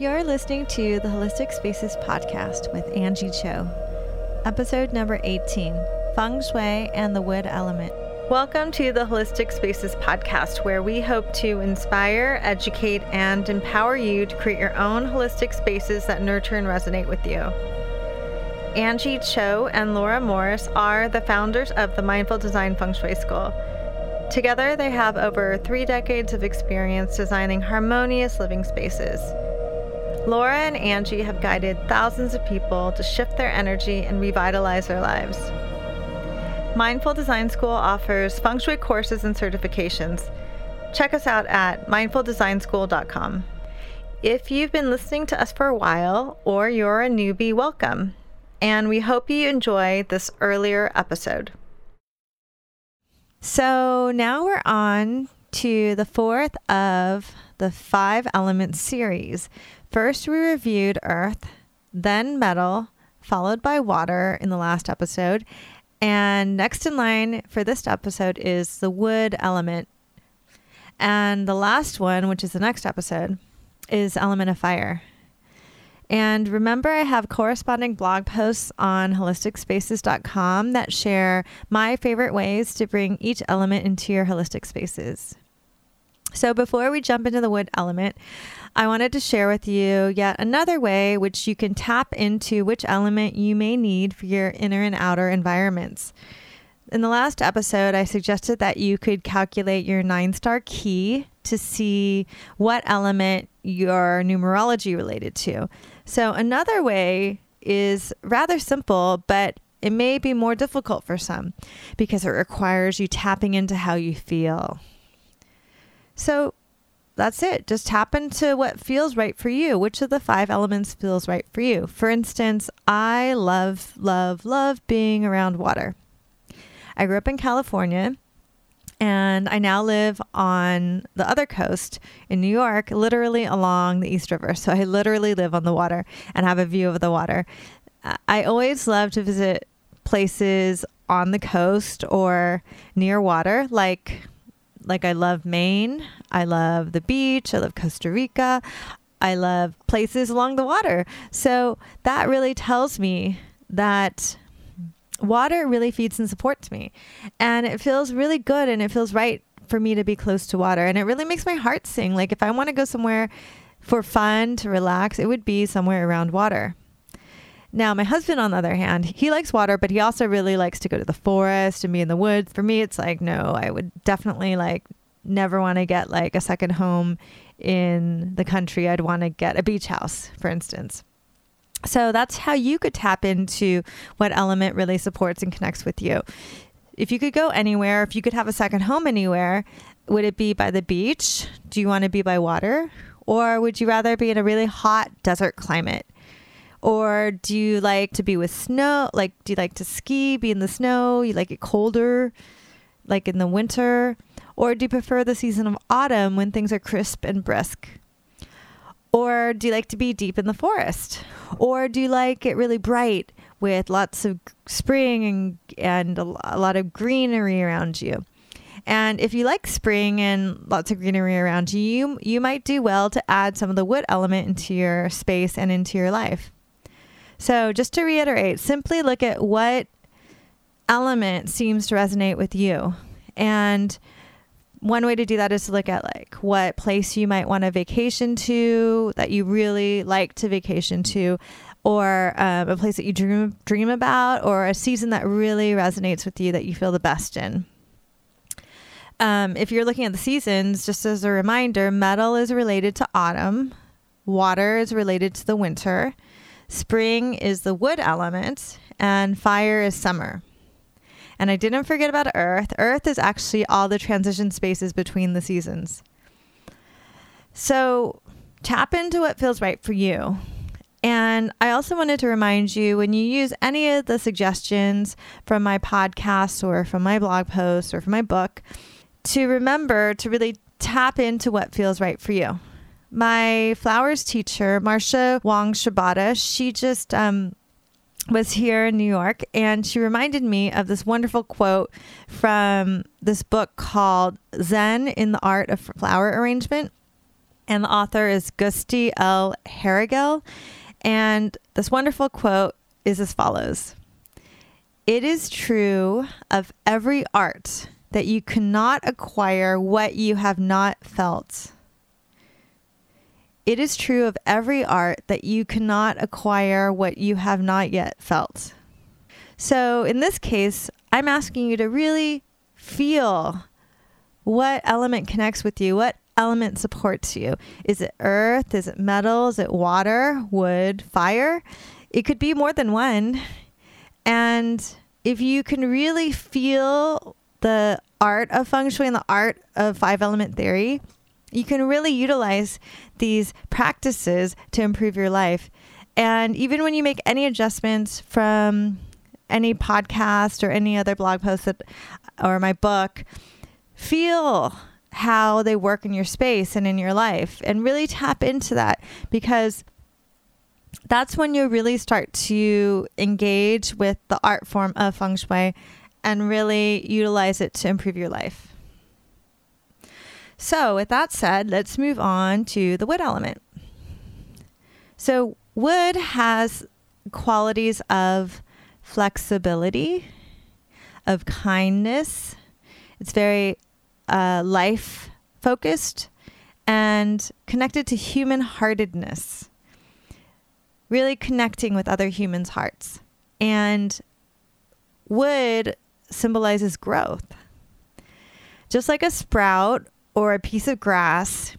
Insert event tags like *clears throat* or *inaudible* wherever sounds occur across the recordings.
You're listening to the Holistic Spaces podcast with Anjie Cho, episode number 18 Feng Shui and the Wood Element. Welcome to the Holistic Spaces podcast, where we hope to inspire, educate, and empower you to create your own holistic spaces that nurture and resonate with you. Anjie Cho and Laura Morris are the founders of the Mindful Design Feng Shui School. Together, they have over three decades of experience designing harmonious living spaces. Laura and Anjie have guided thousands of people to shift their energy and revitalize their lives. Mindful Design School offers feng shui courses and certifications. Check us out at mindfuldesignschool.com. If you've been listening to us for a while or you're a newbie, welcome. And we hope you enjoy this earlier episode. So now we're on to the fourth of the five elements series. First, we reviewed earth, then metal, followed by water in the last episode. And next in line for this episode is the wood element. And the last one, which is the next episode, is element of fire. And remember, I have corresponding blog posts on holisticspaces.com that share my favorite ways to bring each element into your holistic spaces. So, before we jump into the wood element, I wanted to share with you yet another way which you can tap into which element you may need for your inner and outer environments. In the last episode, I suggested that you could calculate your nine star ki to see what element your numerology related to. So, another way is rather simple, but it may be more difficult for some because it requires you tapping into how you feel. So, that's it. Just tap into what feels right for you. Which of the five elements feels right for you? For instance, I love, love, love being around water. I grew up in California and I now live on the other coast in New York, literally along the East River. So I literally live on the water and have a view of the water. I always love to visit places on the coast or near water, like like I love Maine. I love the beach. I love Costa Rica. I love places along the water. So that really tells me that water really feeds and supports me. And it feels really good and it feels right for me to be close to water. And it really makes my heart sing. Like if I want to go somewhere for fun, to relax, it would be somewhere around water. Now, my husband, on the other hand, he likes water, but he also really likes to go to the forest and be in the woods. For me, it's like, no, I would definitely like never want to get like a second home in the country. I'd want to get a beach house, for instance. So that's how you could tap into what element really supports and connects with you. If you could go anywhere, if you could have a second home anywhere, would it be by the beach? Do you want to be by water? Or would you rather be in a really hot desert climate? Or do you like to be with snow? Like, do you like to ski, be in the snow? You like it colder, like in the winter? Or do you prefer the season of autumn when things are crisp and brisk? Or do you like to be deep in the forest? Or do you like it really bright with lots of spring and, and a, a lot of greenery around you? And if you like spring and lots of greenery around you, you, you might do well to add some of the wood element into your space and into your life. So, just to reiterate, simply look at what element seems to resonate with you. And one way to do that is to look at like what place you might want to vacation to that you really like to vacation to or um, a place that you dream dream about or a season that really resonates with you that you feel the best in um, if you're looking at the seasons just as a reminder metal is related to autumn water is related to the winter Spring is the wood element, and fire is summer. And I didn't forget about Earth. Earth is actually all the transition spaces between the seasons. So tap into what feels right for you. And I also wanted to remind you when you use any of the suggestions from my podcast or from my blog post or from my book, to remember to really tap into what feels right for you my flowers teacher, Marcia Wong Shibata, she just um, was here in New York and she reminded me of this wonderful quote from this book called Zen in the Art of Flower Arrangement. And the author is Gustie L. Herrigel. And this wonderful quote is as follows It is true of every art that you cannot acquire what you have not felt. It is true of every art that you cannot acquire what you have not yet felt. So, in this case, I'm asking you to really feel what element connects with you, what element supports you. Is it earth? Is it metal? Is it water, wood, fire? It could be more than one. And if you can really feel the art of feng shui and the art of five element theory, you can really utilize these practices to improve your life. And even when you make any adjustments from any podcast or any other blog post that, or my book, feel how they work in your space and in your life and really tap into that because that's when you really start to engage with the art form of feng shui and really utilize it to improve your life. So, with that said, let's move on to the wood element. So, wood has qualities of flexibility, of kindness. It's very uh, life focused and connected to human heartedness, really connecting with other humans' hearts. And wood symbolizes growth. Just like a sprout or a piece of grass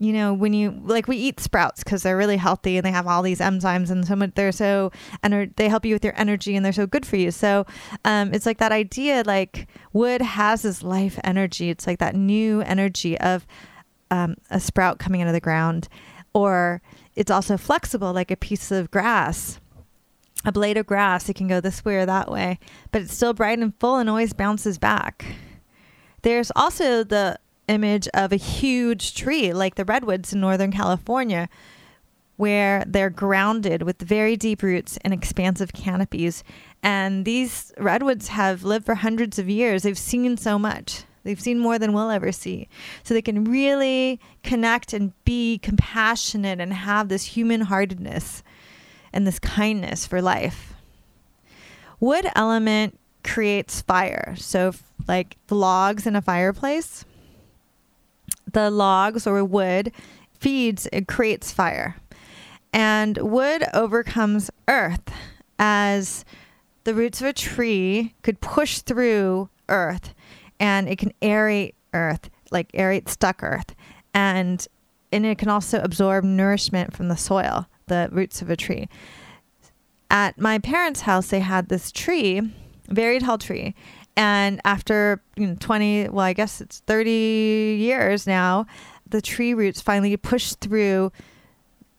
you know, when you like we eat sprouts because they're really healthy and they have all these enzymes and so much, they're so and they help you with your energy and they're so good for you. So um, it's like that idea like wood has this life energy. It's like that new energy of um, a sprout coming out of the ground, or it's also flexible like a piece of grass. A blade of grass, it can go this way or that way, but it's still bright and full and always bounces back. There's also the image of a huge tree like the redwoods in Northern California, where they're grounded with very deep roots and expansive canopies. And these redwoods have lived for hundreds of years. They've seen so much. They've seen more than we'll ever see. So they can really connect and be compassionate and have this human heartedness and this kindness for life. Wood element creates fire. So, like the logs in a fireplace, the logs or wood feeds, it creates fire. And wood overcomes earth as the roots of a tree could push through earth and it can aerate earth, like aerate stuck earth. And and it can also absorb nourishment from the soil, the roots of a tree. At my parents' house, they had this tree, very tall tree, and after you know, 20, well, I guess it's 30 years now, the tree roots finally pushed through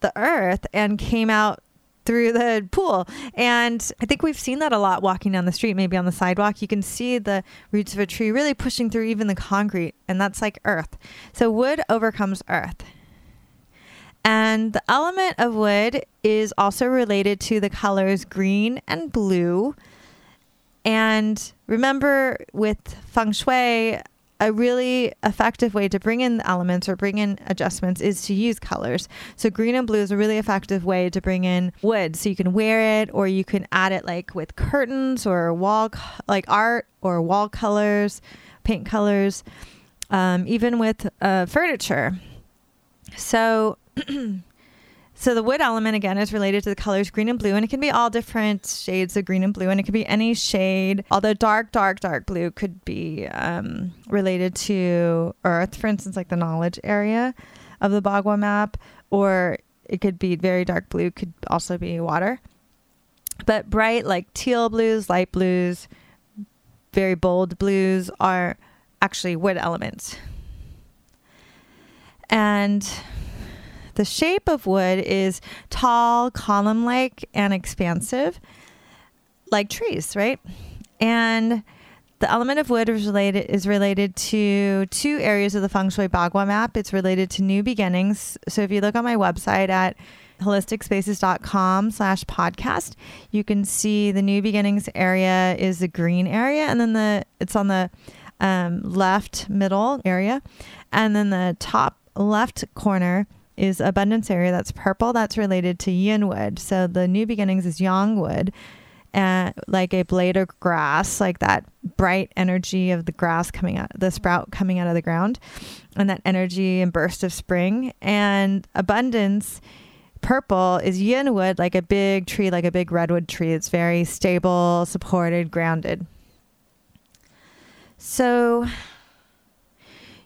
the earth and came out through the pool. And I think we've seen that a lot walking down the street, maybe on the sidewalk. You can see the roots of a tree really pushing through even the concrete, and that's like earth. So wood overcomes earth. And the element of wood is also related to the colors green and blue. And remember, with feng shui, a really effective way to bring in elements or bring in adjustments is to use colors. So green and blue is a really effective way to bring in wood. So you can wear it or you can add it like with curtains or wall like art or wall colors, paint colors, um, even with uh, furniture. So *clears throat* So the wood element again is related to the colors green and blue, and it can be all different shades of green and blue, and it could be any shade. Although dark, dark, dark blue could be um, related to earth, for instance, like the knowledge area of the Bagua map, or it could be very dark blue, could also be water. But bright, like teal blues, light blues, very bold blues are actually wood elements. And the shape of wood is tall, column like, and expansive, like trees, right? And the element of wood is related is related to two areas of the feng shui bagua map. It's related to new beginnings. So if you look on my website at holisticspaces.com slash podcast you can see the new beginnings area is the green area and then the it's on the um, left middle area and then the top left corner is abundance area that's purple that's related to yin wood. So the new beginnings is yang wood and like a blade of grass like that bright energy of the grass coming out the sprout coming out of the ground and that energy and burst of spring. And abundance purple is yin wood like a big tree like a big redwood tree. It's very stable supported grounded. So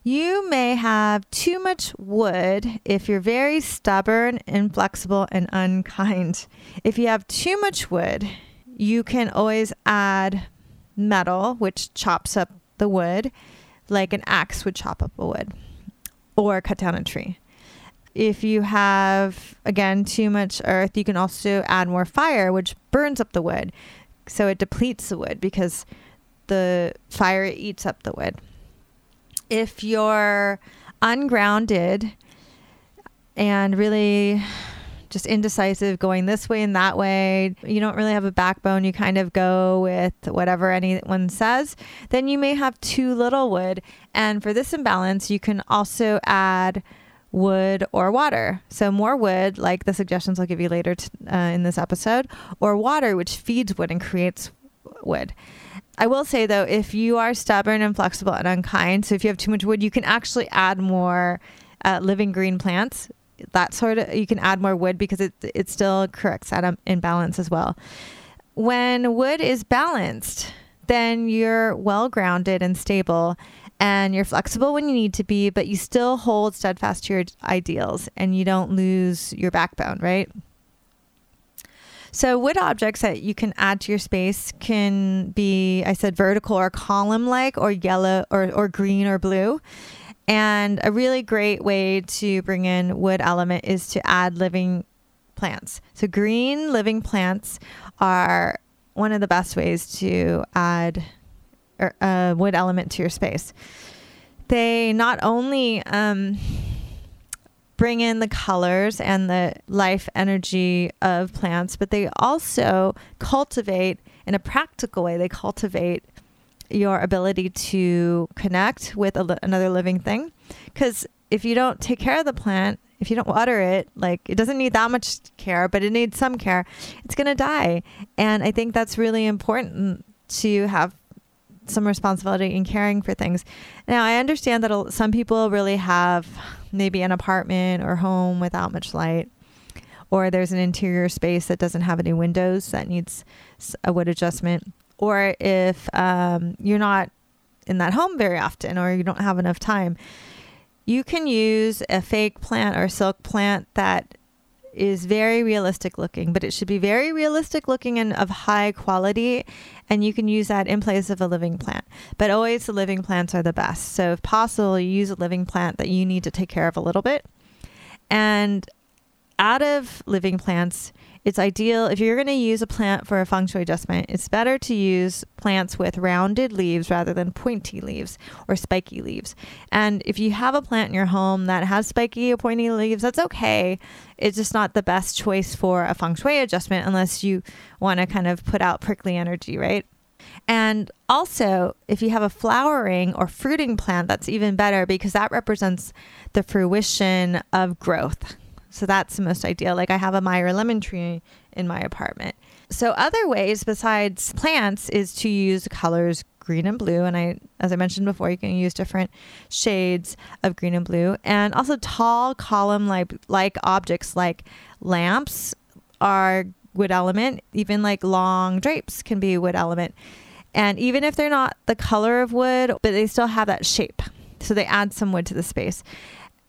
you may have too much wood if you're very stubborn, inflexible, and unkind. If you have too much wood, you can always add metal, which chops up the wood, like an axe would chop up a wood, or cut down a tree. If you have, again, too much earth, you can also add more fire, which burns up the wood. So it depletes the wood because the fire eats up the wood if you're ungrounded and really just indecisive going this way and that way you don't really have a backbone you kind of go with whatever anyone says then you may have too little wood. And for this imbalance you can also add wood or water. So more wood like the suggestions i'll give you later t- uh, in this episode or water which feeds wood and creates wood I will say though, if you are stubborn and flexible and unkind, so if you have too much wood, you can actually add more uh, living green plants. That sort of you can add more wood because it it still corrects that imbalance as well. When wood is balanced, then you're well grounded and stable and you're flexible when you need to be, but you still hold steadfast to your ideals and you don't lose your backbone, right? So wood objects that you can add to your space can be, I said, vertical or column like, or yellow or, or green or blue. And a really great way to bring in wood element is to add living plants. So green living plants are one of the best ways to add a wood element to your space. They not only um, bring in the colors and the life energy of plants, but they also cultivate in a practical way, they cultivate your ability to connect with li- another living thing. Because if you don't take care of the plant, if you don't water it, like it doesn't need that much care, but it needs some care, it's going to die. And I think that's really important to have some responsibility in caring for things. Now, I understand that some people really have maybe an apartment or home without much light, or there's an interior space that doesn't have any windows that needs a wood adjustment, or if um, you're not in that home very often or you don't have enough time, you can use a fake plant or silk plant that is very realistic looking, but it should be very realistic looking and of high quality. And you can use that in place of a living plant. But always the living plants are the best. So if possible, you use a living plant that you need to take care of a little bit. And out of living plants, it's ideal if you're going to use a plant for a feng shui adjustment, it's better to use plants with rounded leaves rather than pointy leaves or spiky leaves. And if you have a plant in your home that has spiky or pointy leaves, that's okay. It's just not the best choice for a feng shui adjustment unless you want to kind of put out prickly energy, right? And also, if you have a flowering or fruiting plant, that's even better because that represents the fruition of growth. So that's the most ideal. Like I have a Meyer lemon tree in my apartment. So other ways besides plants is to use colors green and blue. And I as I mentioned before you can use different shades of green and blue. And also tall column like like objects like lamps are wood element. Even like long drapes can be wood element. And even if they're not the color of wood but they still have that shape. So they add some wood to the space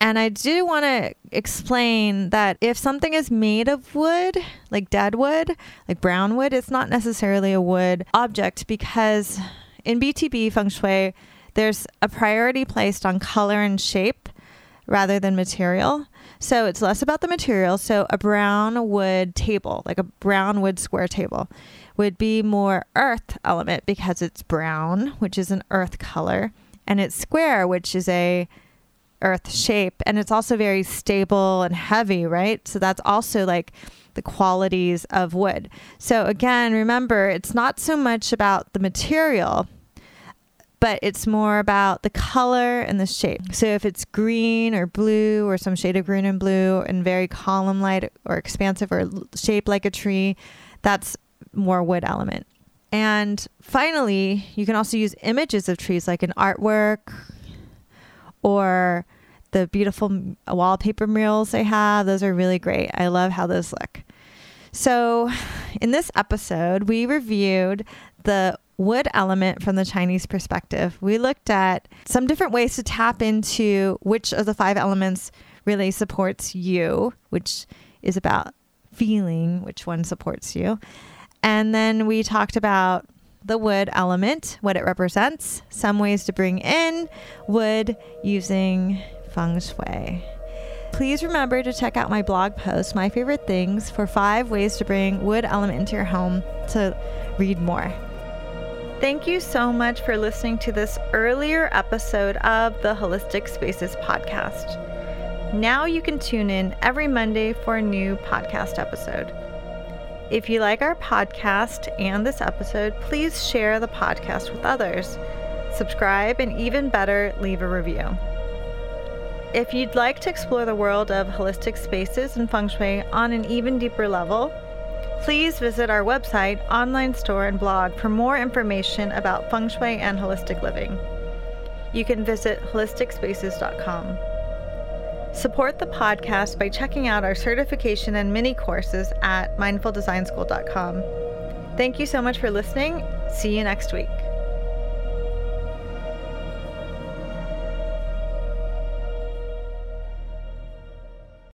and I do want to explain that if something is made of wood, like dead wood, like brown wood, it's not necessarily a wood object because in BTB feng shui, there's a priority placed on color and shape rather than material. So it's less about the material. So a brown wood table, like a brown wood square table, would be more earth element because it's brown, which is an earth color, and it's square, which is a earth shape and it's also very stable and heavy right so that's also like the qualities of wood so again remember it's not so much about the material but it's more about the color and the shape. So if it's green or blue or some shade of green and blue and very column light or expansive or shaped like a tree, that's more wood element. And finally, you can also use images of trees like an artwork or the beautiful uh, wallpaper murals they have. Those are really great. I love how those look. So, in this episode, we reviewed the wood element from the Chinese perspective. We looked at some different ways to tap into which of the five elements really supports you, which is about feeling which one supports you. And then we talked about the wood element, what it represents, some ways to bring in wood using feng shui. Please remember to check out my blog post, My Favorite Things, for five ways to bring wood element into your home to read more. Thank you so much for listening to this earlier episode of the Holistic Spaces podcast. Now you can tune in every Monday for a new podcast episode. If you like our podcast and this episode, please share the podcast with others. Subscribe and even better, leave a review. If you'd like to explore the world of holistic spaces and feng shui on an even deeper level, Please visit our website, online store, and blog for more information about feng shui and holistic living. You can visit holisticspaces.com. Support the podcast by checking out our certification and mini courses at mindfuldesignschool.com. Thank you so much for listening. See you next week.